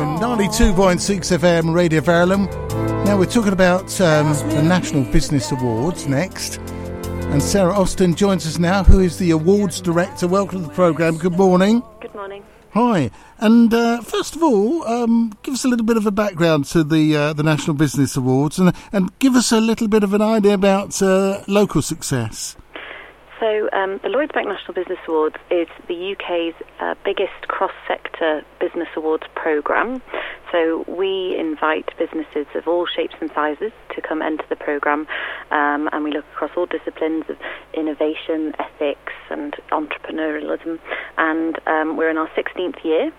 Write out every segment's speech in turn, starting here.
92.6 FM Radio Verulam. Now we're talking about um, the National Business Awards next. And Sarah Austin joins us now, who is the awards director. Welcome to the programme. Good morning. Good morning. Hi. And uh, first of all, um, give us a little bit of a background to the uh, the National Business Awards and, and give us a little bit of an idea about uh, local success. So, um, the Lloyds Bank National Business Awards is the UK's uh, biggest cross sector business awards programme. So, we invite businesses of all shapes and sizes to come enter the programme, um, and we look across all disciplines of innovation, ethics, and entrepreneurialism. And um, we're in our 16th year,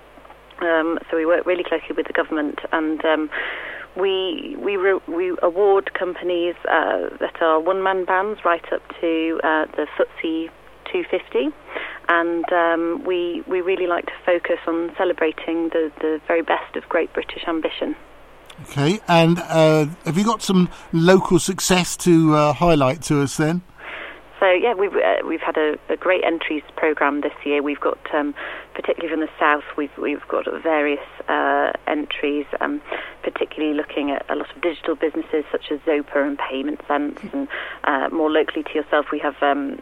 um, so we work really closely with the government and um, we we re- we award companies uh, that are one man bands right up to uh, the FTSE 250, and um, we we really like to focus on celebrating the the very best of Great British ambition. Okay, and uh, have you got some local success to uh, highlight to us then? So yeah, we've uh, we've had a, a, great entries program this year. We've got um, particularly from the south, we've we've got various uh, entries, um, particularly looking at a lot of digital businesses such as Zopa and Payment Sense, and uh, more locally to yourself, we have um,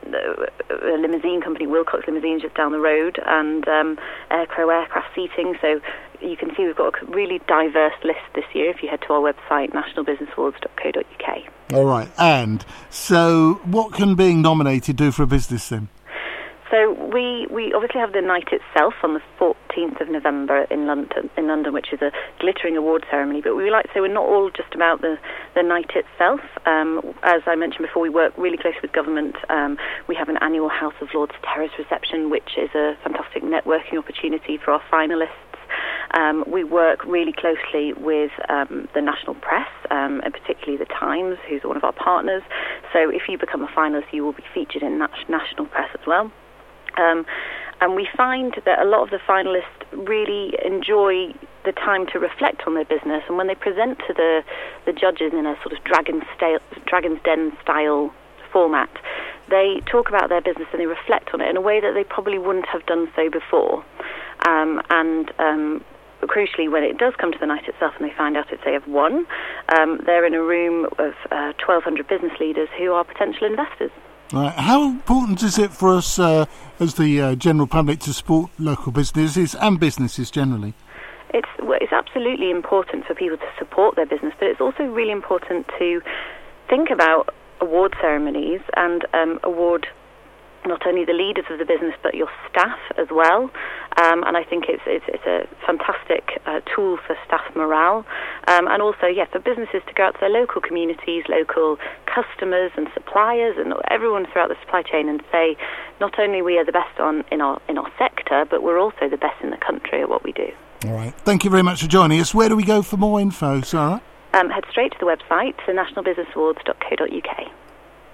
a limousine company, Wilcox Limousines, just down the road, and um, Acro Aircraft Seating. So you can see we've got a really diverse list this year if you head to our website, nationalbusinessawards.co.uk. All right, and so what can being nominated do for a business then? So we, we obviously have the night itself on the 14th of November in London, in London, which is a glittering award ceremony. But we like to say we're not all just about the, the night itself. Um, as I mentioned before, we work really closely with government. Um, we have an annual House of Lords terrace reception, which is a fantastic networking opportunity for our finalists. Um, we work really closely with um, the national press, um, and particularly the Times, who's one of our partners. So if you become a finalist, you will be featured in national press as well. Um, and we find that a lot of the finalists really enjoy the time to reflect on their business, and when they present to the the judges in a sort of dragon dragon's den style format, they talk about their business and they reflect on it in a way that they probably wouldn't have done so before. Um, and um, crucially, when it does come to the night itself and they find out it's they have won, um, they're in a room of uh, 1,200 business leaders who are potential investors. Right. How important is it for us uh, as the uh, general public to support local businesses and businesses generally? It's, well, it's absolutely important for people to support their business, but it's also really important to think about award ceremonies and um, award not only the leaders of the business but your staff as well. Um, and I think it's, it's, it's a fantastic uh, tool for staff morale. Um, and also, yeah, for businesses to go out to their local communities, local customers and suppliers, and everyone throughout the supply chain, and say, not only we are the best on in our in our sector, but we're also the best in the country at what we do. All right. Thank you very much for joining us. Where do we go for more info, Sarah? Um, head straight to the website, nationalbusinessawards.co.uk.